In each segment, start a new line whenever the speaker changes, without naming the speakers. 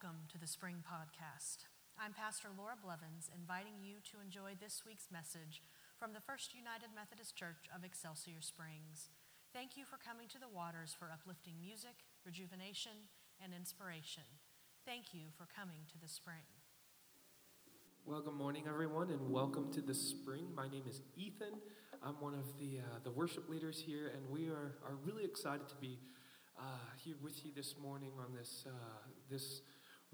welcome to the Spring Podcast. I'm Pastor Laura Blevins, inviting you to enjoy this week's message from the First United Methodist Church of Excelsior Springs. Thank you for coming to the waters for uplifting music, rejuvenation, and inspiration. Thank you for coming to the spring.
Well, good morning, everyone, and welcome to the spring. My name is Ethan. I'm one of the, uh, the worship leaders here, and we are, are really excited to be uh, here with you this morning on this uh, this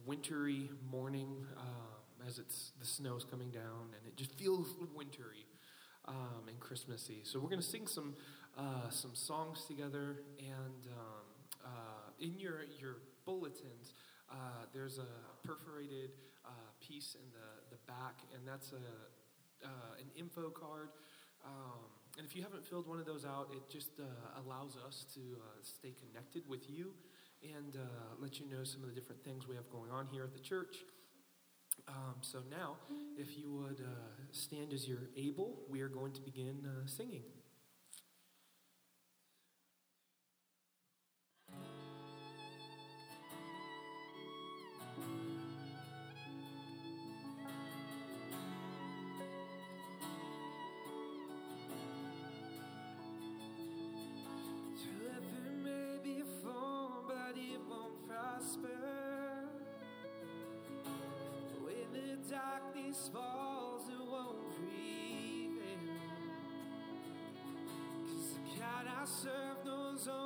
wintry morning uh, as it's the snow's coming down and it just feels wintry um, and Christmassy. So we're going to sing some uh, some songs together, and um, uh, in your your bulletins. Uh, there's a perforated piece in the, the back, and that's a an info card um, and if you haven't filled one of those out, it just uh, allows us to uh, stay connected with you and uh, let you know some of the different things we have going on here at the church. Um, so now, if you would uh, stand as you're able, we are going to begin uh, singing. ice falls, it won't prevail. Cause the God I serve knows only.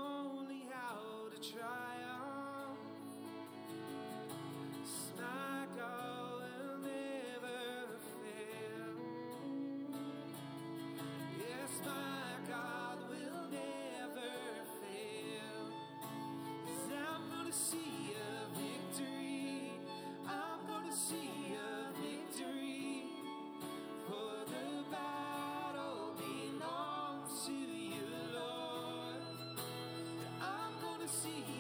see.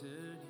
to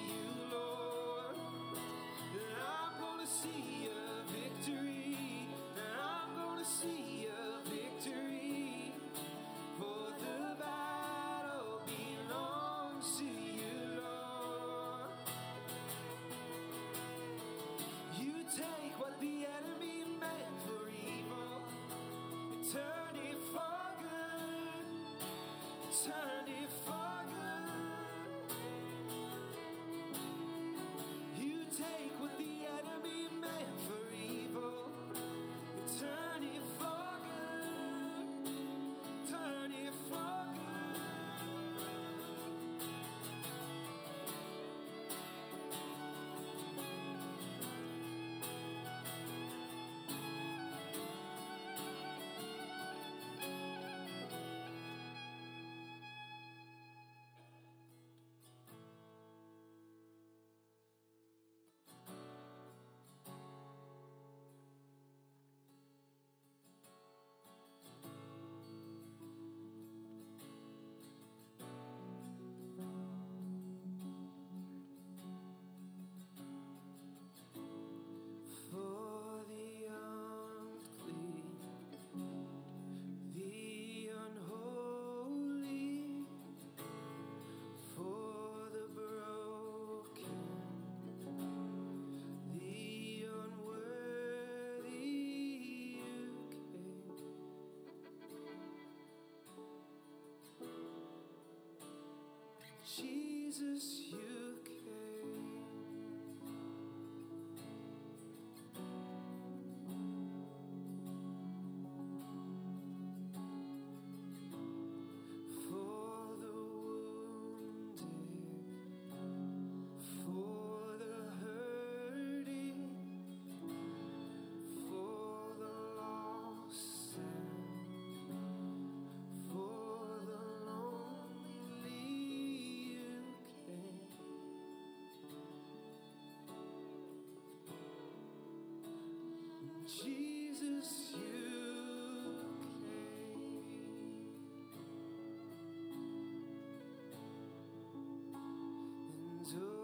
time. Jesus, And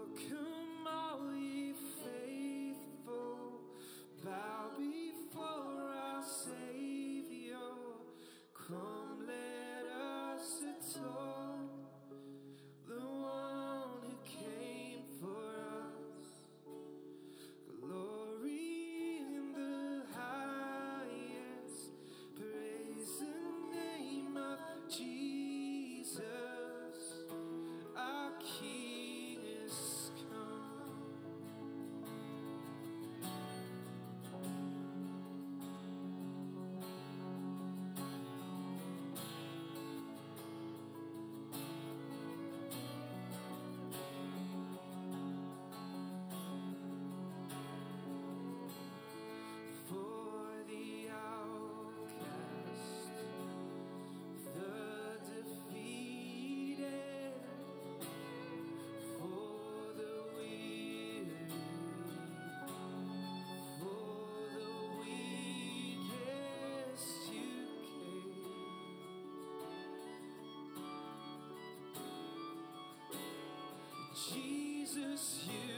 Jesus, you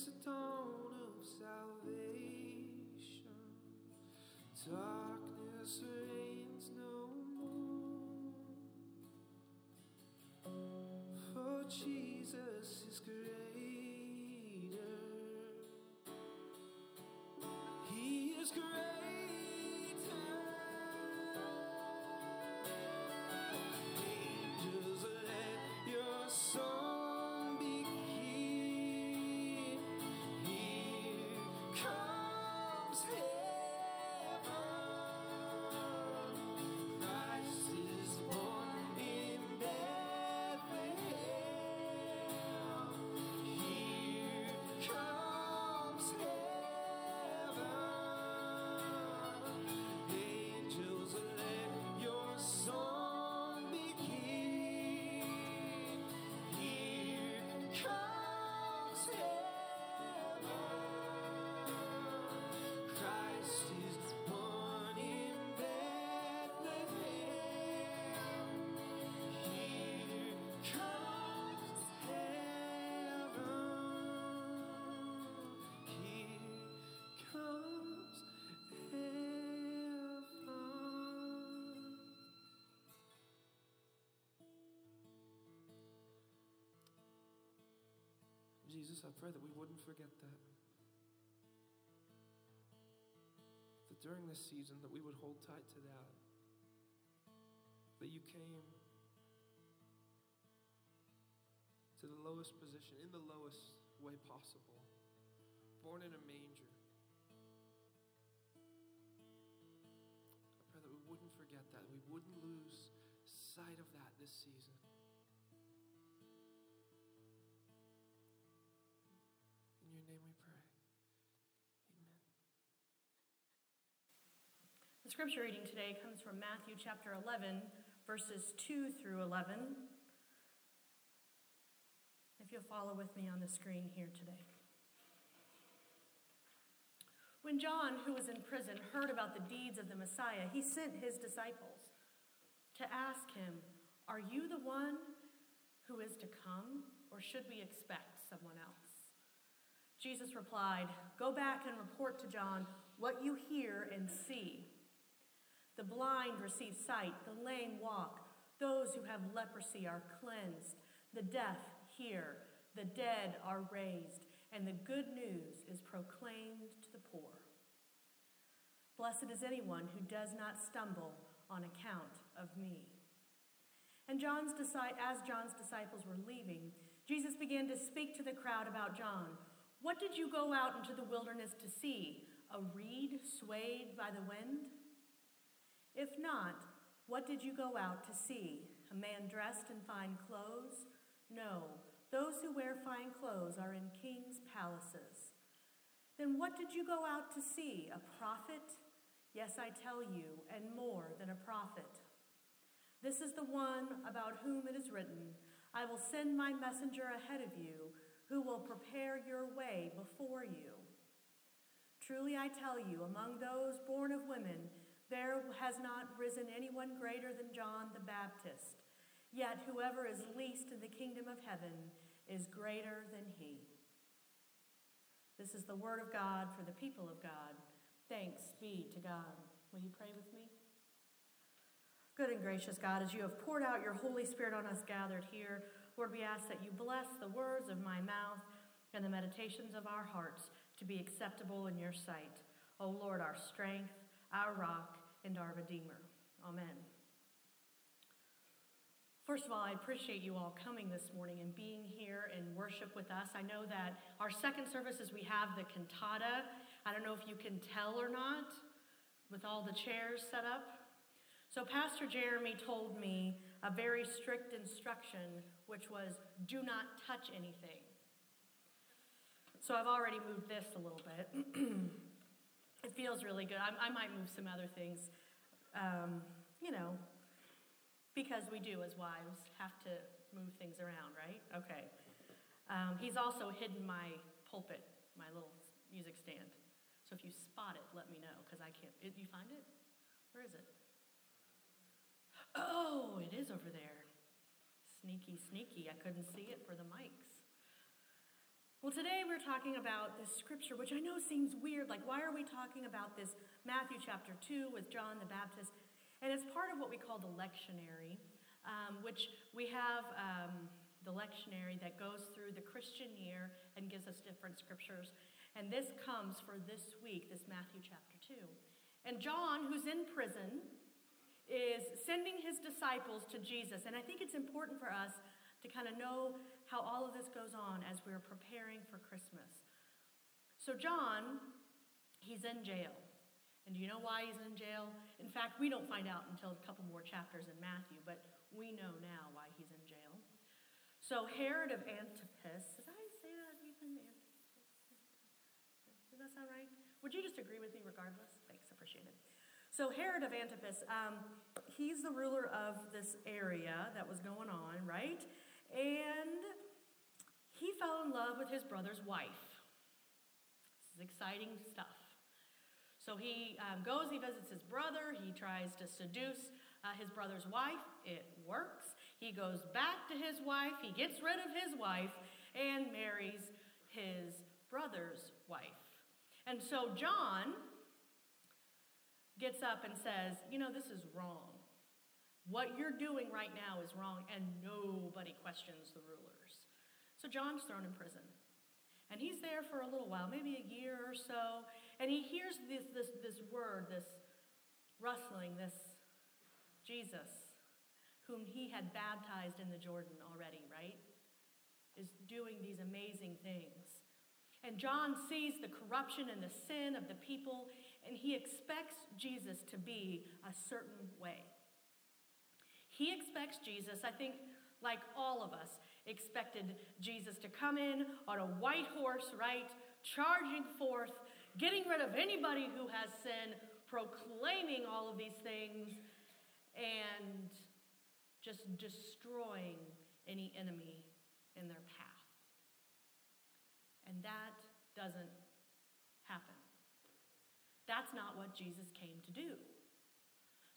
Darkness Jesus, I pray that we wouldn't forget that. That during this season that we would hold tight to that. That you came to the lowest position, in the lowest way possible, born in a manger. I pray that we wouldn't forget that, we wouldn't lose sight of that this season.
Scripture reading today comes from Matthew chapter 11, verses 2 through 11. If you'll follow with me on the screen here today. When John, who was in prison, heard about the deeds of the Messiah, he sent his disciples to ask him, Are you the one who is to come, or should we expect someone else? Jesus replied, Go back and report to John what you hear and see. The blind receive sight, the lame walk, those who have leprosy are cleansed, the deaf hear, the dead are raised, and the good news is proclaimed to the poor. Blessed is anyone who does not stumble on account of me. And John's as John's disciples were leaving, Jesus began to speak to the crowd about John. What did you go out into the wilderness to see? A reed swayed by the wind? If not, what did you go out to see? A man dressed in fine clothes? No, those who wear fine clothes are in kings' palaces. Then what did you go out to see? A prophet? Yes, I tell you, and more than a prophet. This is the one about whom it is written I will send my messenger ahead of you who will prepare your way before you. Truly I tell you, among those born of women, there has not risen anyone greater than John the Baptist. Yet whoever is least in the kingdom of heaven is greater than he. This is the word of God for the people of God. Thanks be to God. Will you pray with me? Good and gracious God, as you have poured out your Holy Spirit on us gathered here, Lord, we ask that you bless the words of my mouth and the meditations of our hearts to be acceptable in your sight. O oh Lord, our strength, our rock, and our Redeemer. Amen. First of all, I appreciate you all coming this morning and being here in worship with us. I know that our second service is we have the cantata. I don't know if you can tell or not with all the chairs set up. So, Pastor Jeremy told me a very strict instruction, which was do not touch anything. So, I've already moved this a little bit. it feels really good. I, I, might move some other things, um, you know, because we do as wives have to move things around, right? Okay. Um, he's also hidden my pulpit, my little music stand. So if you spot it, let me know, because I can't. Did you find it? Where is it? Oh, it is over there. Sneaky, sneaky. I couldn't see it for the mics. Well, today we're talking about this scripture, which I know seems weird. Like, why are we talking about this Matthew chapter 2 with John the Baptist? And it's part of what we call the lectionary, um, which we have um, the lectionary that goes through the Christian year and gives us different scriptures. And this comes for this week, this Matthew chapter 2. And John, who's in prison, is sending his disciples to Jesus. And I think it's important for us to kind of know how all of this goes on as we're preparing for Christmas. So, John, he's in jail. And do you know why he's in jail? In fact, we don't find out until a couple more chapters in Matthew, but we know now why he's in jail. So, Herod of Antipas, did I say that? that sound right? Would you just agree with me regardless? Thanks, appreciate it. So, Herod of Antipas, um, he's the ruler of this area that was going on, right? And he fell in love with his brother's wife. This is exciting stuff. So he um, goes, he visits his brother, he tries to seduce uh, his brother's wife. It works. He goes back to his wife, he gets rid of his wife, and marries his brother's wife. And so John gets up and says, You know, this is wrong. What you're doing right now is wrong, and nobody questions the rulers. So John's thrown in prison. And he's there for a little while, maybe a year or so, and he hears this, this, this word, this rustling, this Jesus, whom he had baptized in the Jordan already, right? Is doing these amazing things. And John sees the corruption and the sin of the people, and he expects Jesus to be a certain way. He expects Jesus, I think, like all of us, expected Jesus to come in on a white horse, right? Charging forth, getting rid of anybody who has sin, proclaiming all of these things, and just destroying any enemy in their path. And that doesn't happen. That's not what Jesus came to do.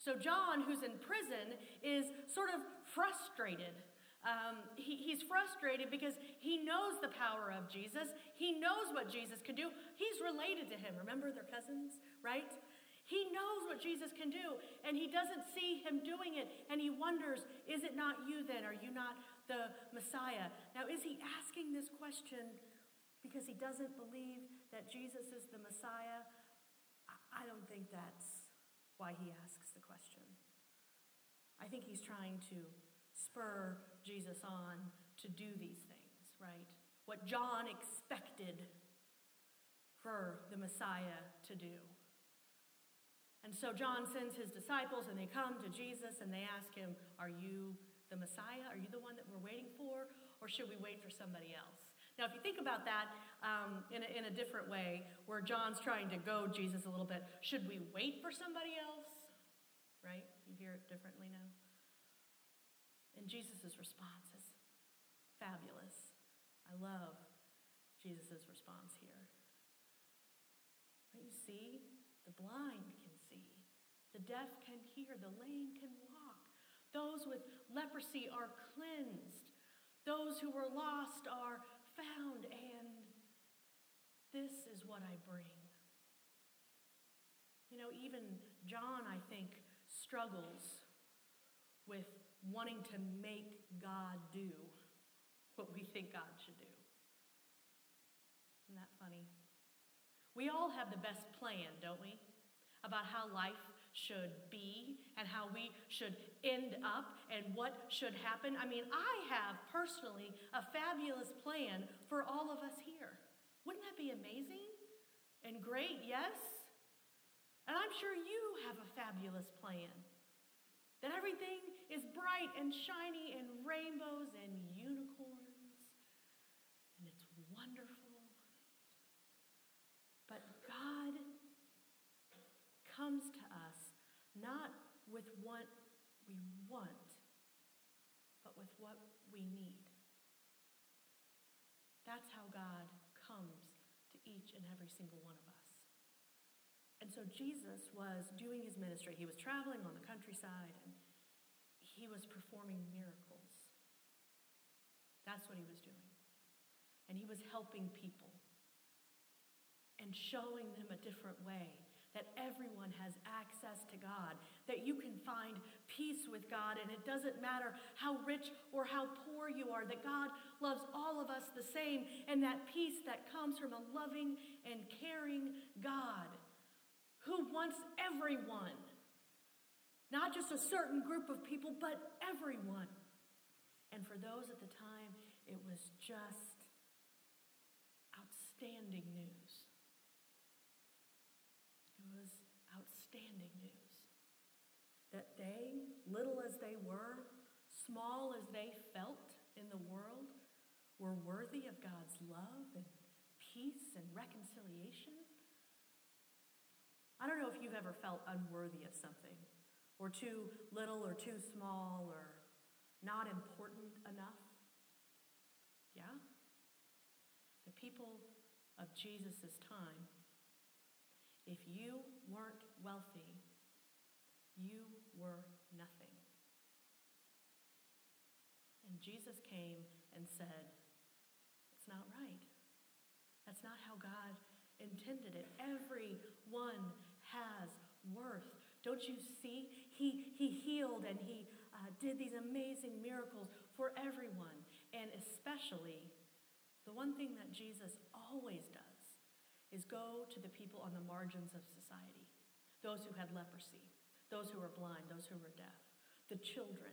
So, John, who's in prison, is sort of frustrated. Um, he, he's frustrated because he knows the power of Jesus. He knows what Jesus can do. He's related to him. Remember, they're cousins, right? He knows what Jesus can do, and he doesn't see him doing it, and he wonders, Is it not you then? Are you not the Messiah? Now, is he asking this question because he doesn't believe that Jesus is the Messiah? I don't think that's why he asks question. I think he's trying to spur Jesus on to do these things, right? What John expected for the Messiah to do. And so John sends his disciples and they come to Jesus and they ask him, Are you the Messiah? Are you the one that we're waiting for? Or should we wait for somebody else? Now, if you think about that um, in, a, in a different way, where John's trying to go Jesus a little bit, should we wait for somebody else? Right? You hear it differently now? And Jesus' response is fabulous. I love Jesus' response here. Don't you see? The blind can see, the deaf can hear, the lame can walk. Those with leprosy are cleansed. Those who were lost are found, and this is what I bring. You know, even John, I think, struggles with wanting to make God do what we think God should do. Isn't that funny? We all have the best plan, don't we? About how life should be and how we should end up and what should happen. I mean, I have personally a fabulous plan for all of us here. Wouldn't that be amazing and great? Yes? And I'm sure you have a fabulous plan. That everything is bright and shiny and rainbows and unicorns. And it's wonderful. But God comes to us not with what we want, but with what we need. That's how God comes to each and every single one of us. So Jesus was doing his ministry. He was traveling on the countryside and he was performing miracles. That's what he was doing. And he was helping people and showing them a different way that everyone has access to God, that you can find peace with God, and it doesn't matter how rich or how poor you are, that God loves all of us the same, and that peace that comes from a loving and caring God who wants everyone, not just a certain group of people, but everyone. And for those at the time, it was just outstanding news. It was outstanding news that they, little as they were, small as they felt in the world, were worthy of God's love and peace and reconciliation. I don't know if you've ever felt unworthy of something, or too little, or too small, or not important enough. Yeah? The people of Jesus' time if you weren't wealthy, you were nothing. And Jesus came and said, It's not right. That's not how God intended it. Everyone has worth. Don't you see? He, he healed and he uh, did these amazing miracles for everyone. And especially, the one thing that Jesus always does is go to the people on the margins of society those who had leprosy, those who were blind, those who were deaf, the children,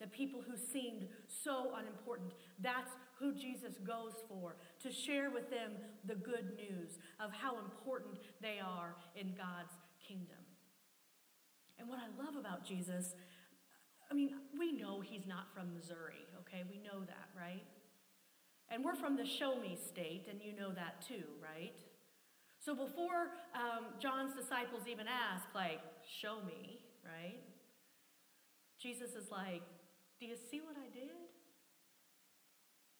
the people who seemed so unimportant. That's who Jesus goes for, to share with them the good news of how important they are in God's kingdom. And what I love about Jesus, I mean, we know he's not from Missouri, okay? We know that, right? And we're from the show me state, and you know that too, right? So before um, John's disciples even ask, like, show me, right? Jesus is like, do you see what I did?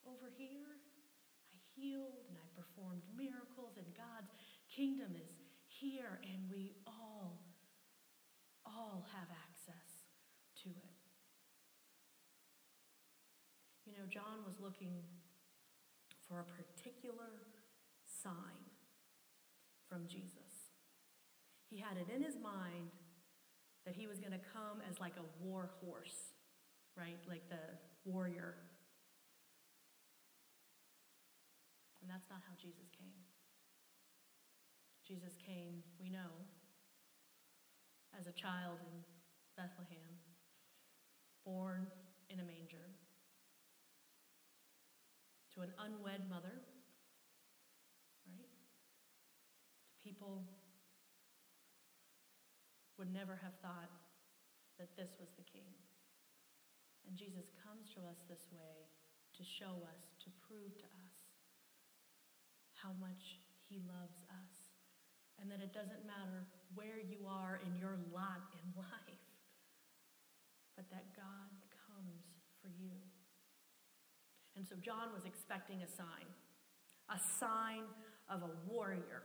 Over here, healed and I performed miracles, and God's kingdom is here, and we all, all have access to it. You know, John was looking for a particular sign from Jesus. He had it in his mind that he was going to come as like a war horse, right? Like the warrior. And that's not how Jesus came. Jesus came, we know, as a child in Bethlehem, born in a manger, to an unwed mother right? people would never have thought that this was the king. And Jesus comes to us this way to show us, to prove to us how much he loves us. And that it doesn't matter where you are in your lot in life, but that God comes for you. And so John was expecting a sign, a sign of a warrior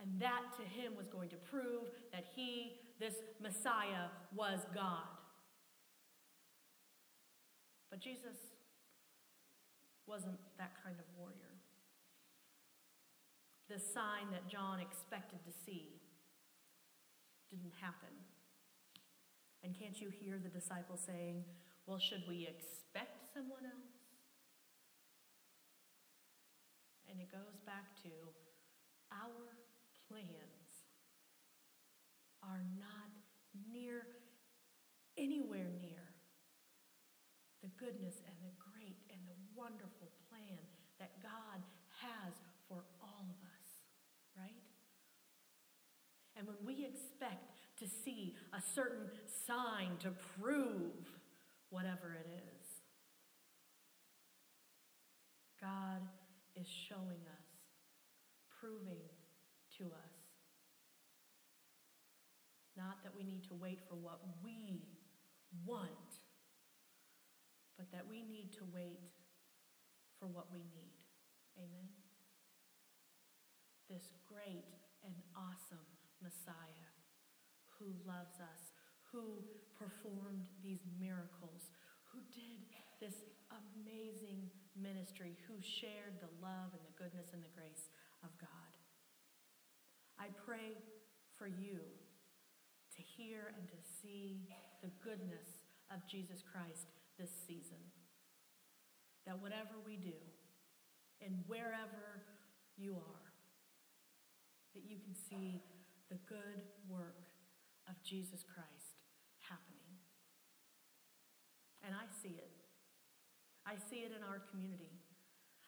and that to him was going to prove that he, this Messiah, was God. But Jesus wasn't that kind of warrior. The sign that John expected to see didn't happen. And can't you hear the disciples saying, Well, should we expect someone else? And it goes back to our plans are not near, anywhere near the goodness and the great and the wonderful plan that God has for all of us, right? And when we expect to see a certain sign to prove whatever it is, God is showing us, proving to us. Not that we need to wait for what we want, but that we need to wait for what we need. Amen? This great and awesome Messiah who loves us, who performed these miracles, who did this amazing ministry, who shared the love and the goodness and the grace of God. I pray for you to hear and to see the goodness of Jesus Christ this season. That whatever we do and wherever you are, that you can see the good work of Jesus Christ happening. And I see it. I see it in our community.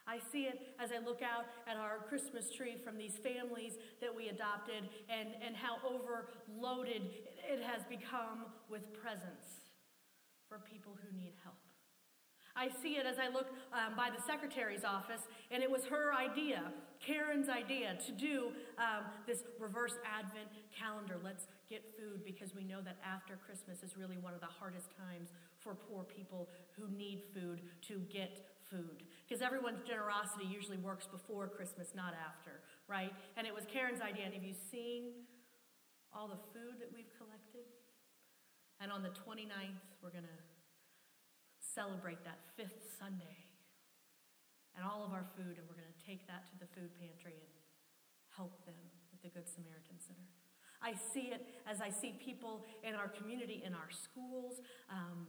I see it as I look out at our Christmas tree from these families that we adopted and, and how overloaded it has become with presents for people who need help. I see it as I look um, by the secretary's office, and it was her idea, Karen's idea, to do um, this reverse Advent calendar. Let's get food because we know that after Christmas is really one of the hardest times for poor people who need food to get food. Because everyone's generosity usually works before Christmas, not after, right? And it was Karen's idea. And have you seen all the food that we've collected? And on the 29th, we're going to celebrate that fifth Sunday and all of our food, and we're going to take that to the food pantry and help them at the Good Samaritan Center. I see it as I see people in our community, in our schools, um,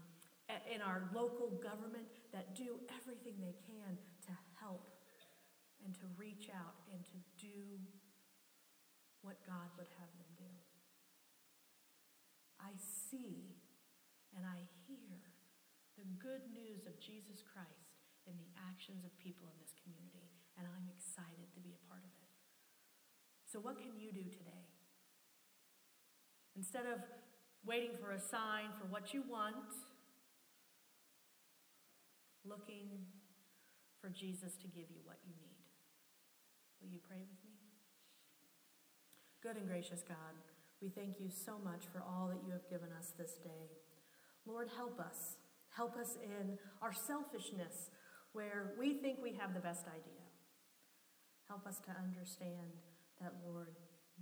in our local government that do everything they can to help and to reach out and to do what God would have them do. I see and I good news of Jesus Christ in the actions of people in this community, and I'm excited to be a part of it. So, what can you do today? Instead of waiting for a sign for what you want, looking for Jesus to give you what you need. Will you pray with me? Good and gracious God, we thank you so much for all that you have given us this day. Lord, help us. Help us in our selfishness where we think we have the best idea. Help us to understand that, Lord,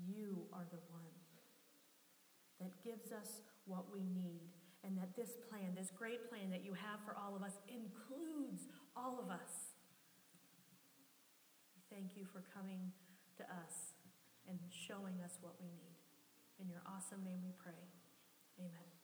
you are the one that gives us what we need, and that this plan, this great plan that you have for all of us, includes all of us. We thank you for coming to us and showing us what we need. In your awesome name we pray. Amen.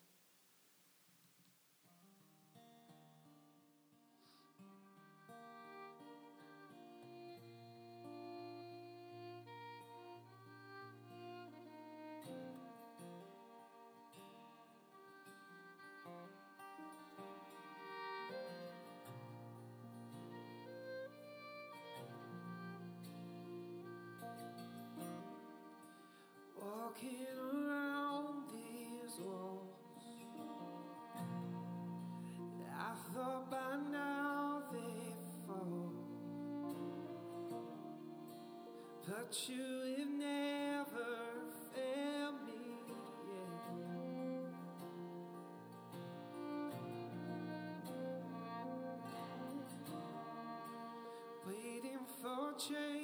But you have never failed me yet. Waiting for change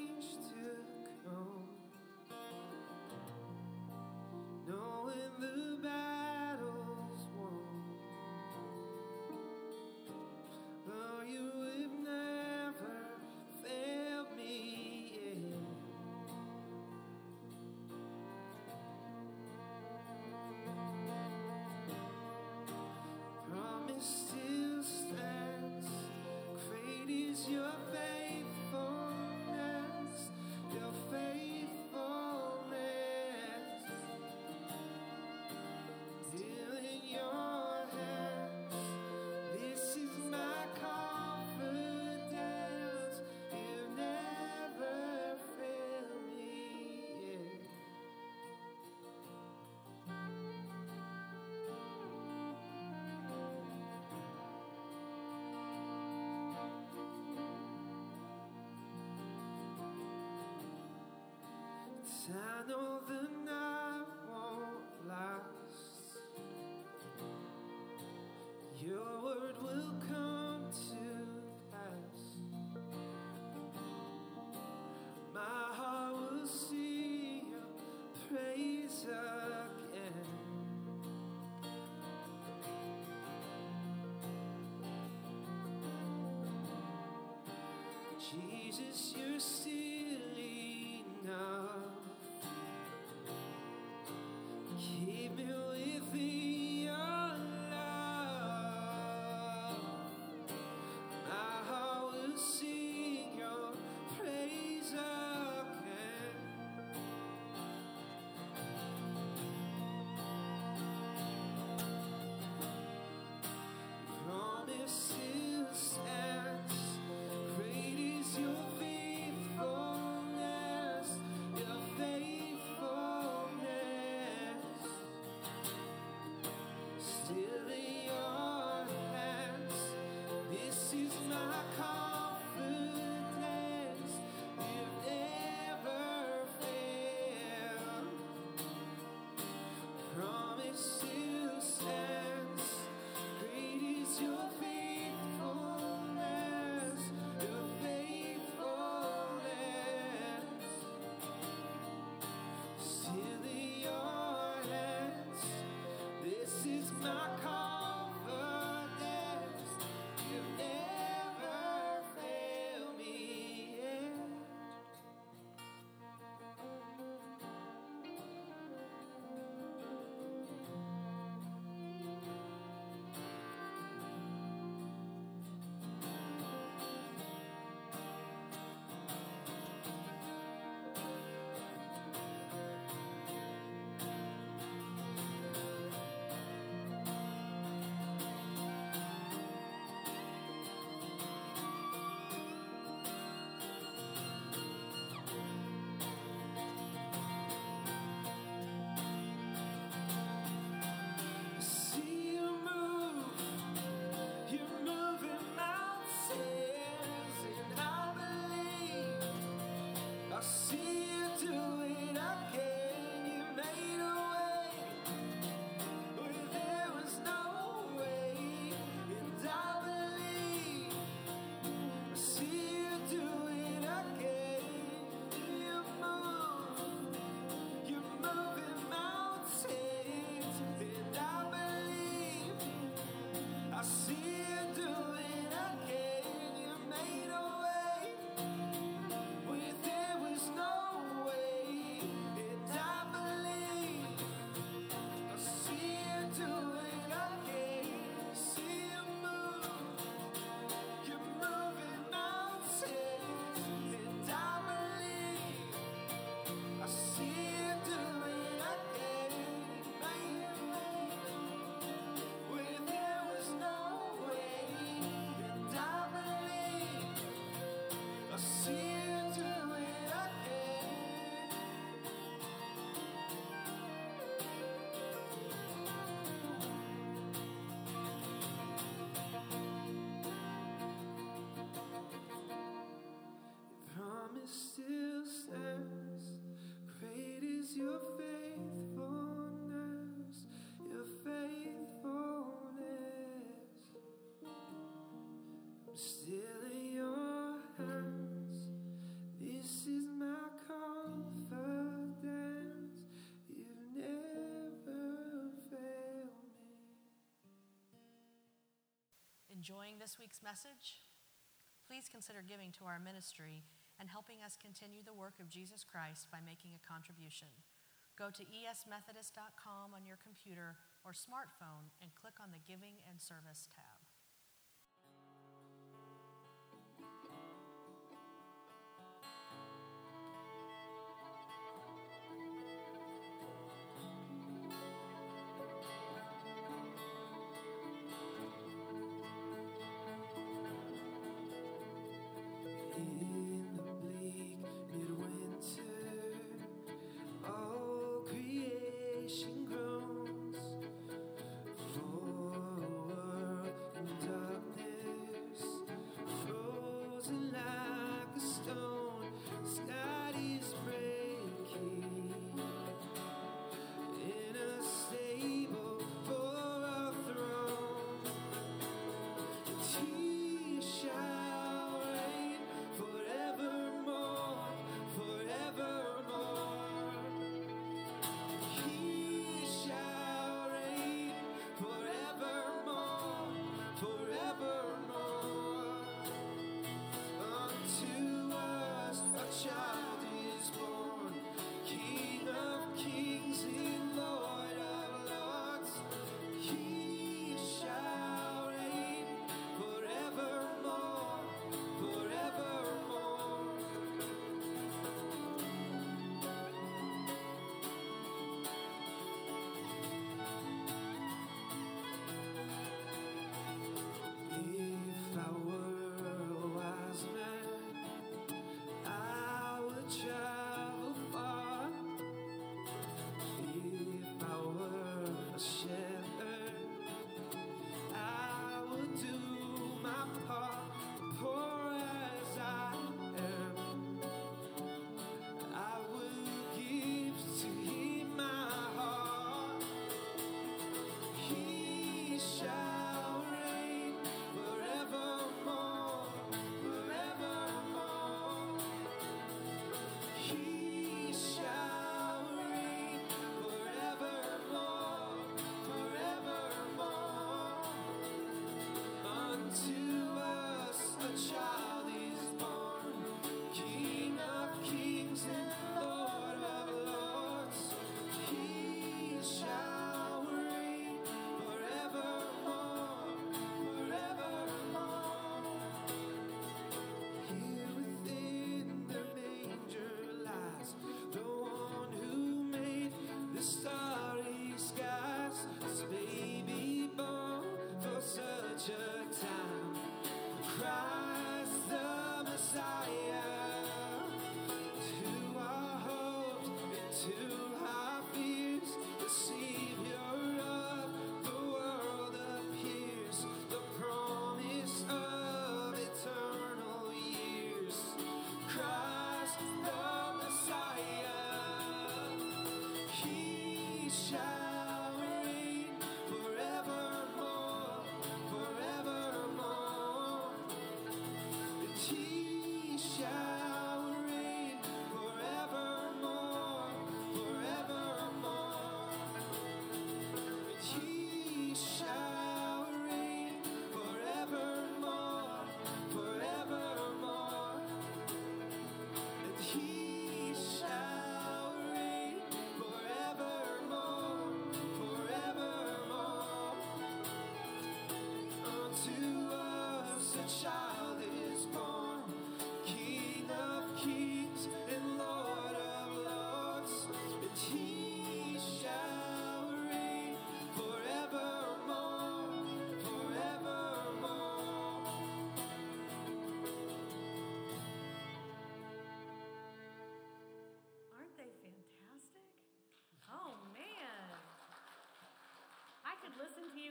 Cause I know the night won't last. Your word will come to pass. My heart will see your praise again. Jesus, you're. Keep me
enjoying this week's message? Please consider giving to our ministry and helping us continue the work of Jesus Christ by making a contribution. Go to esmethodist.com on your computer or smartphone and click on the Giving and Service tab.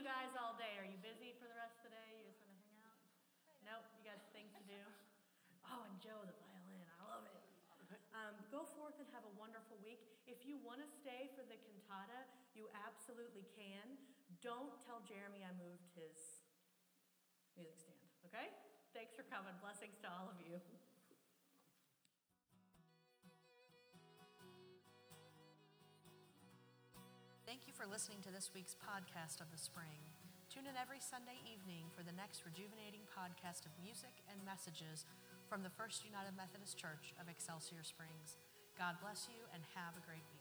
You guys all day. Are you busy for the rest of the day? You just want to hang out? Nope, you got things to do. Oh, and Joe, the violin. I love it. Um, go forth and have a wonderful week. If you want to stay for the cantata, you absolutely can. Don't tell Jeremy I moved his music stand, okay? Thanks for coming. Blessings to all of you.
You for listening to this week's podcast of the spring. Tune in every Sunday evening for the next rejuvenating podcast of music and messages from the First United Methodist Church of Excelsior Springs. God bless you and have a great week.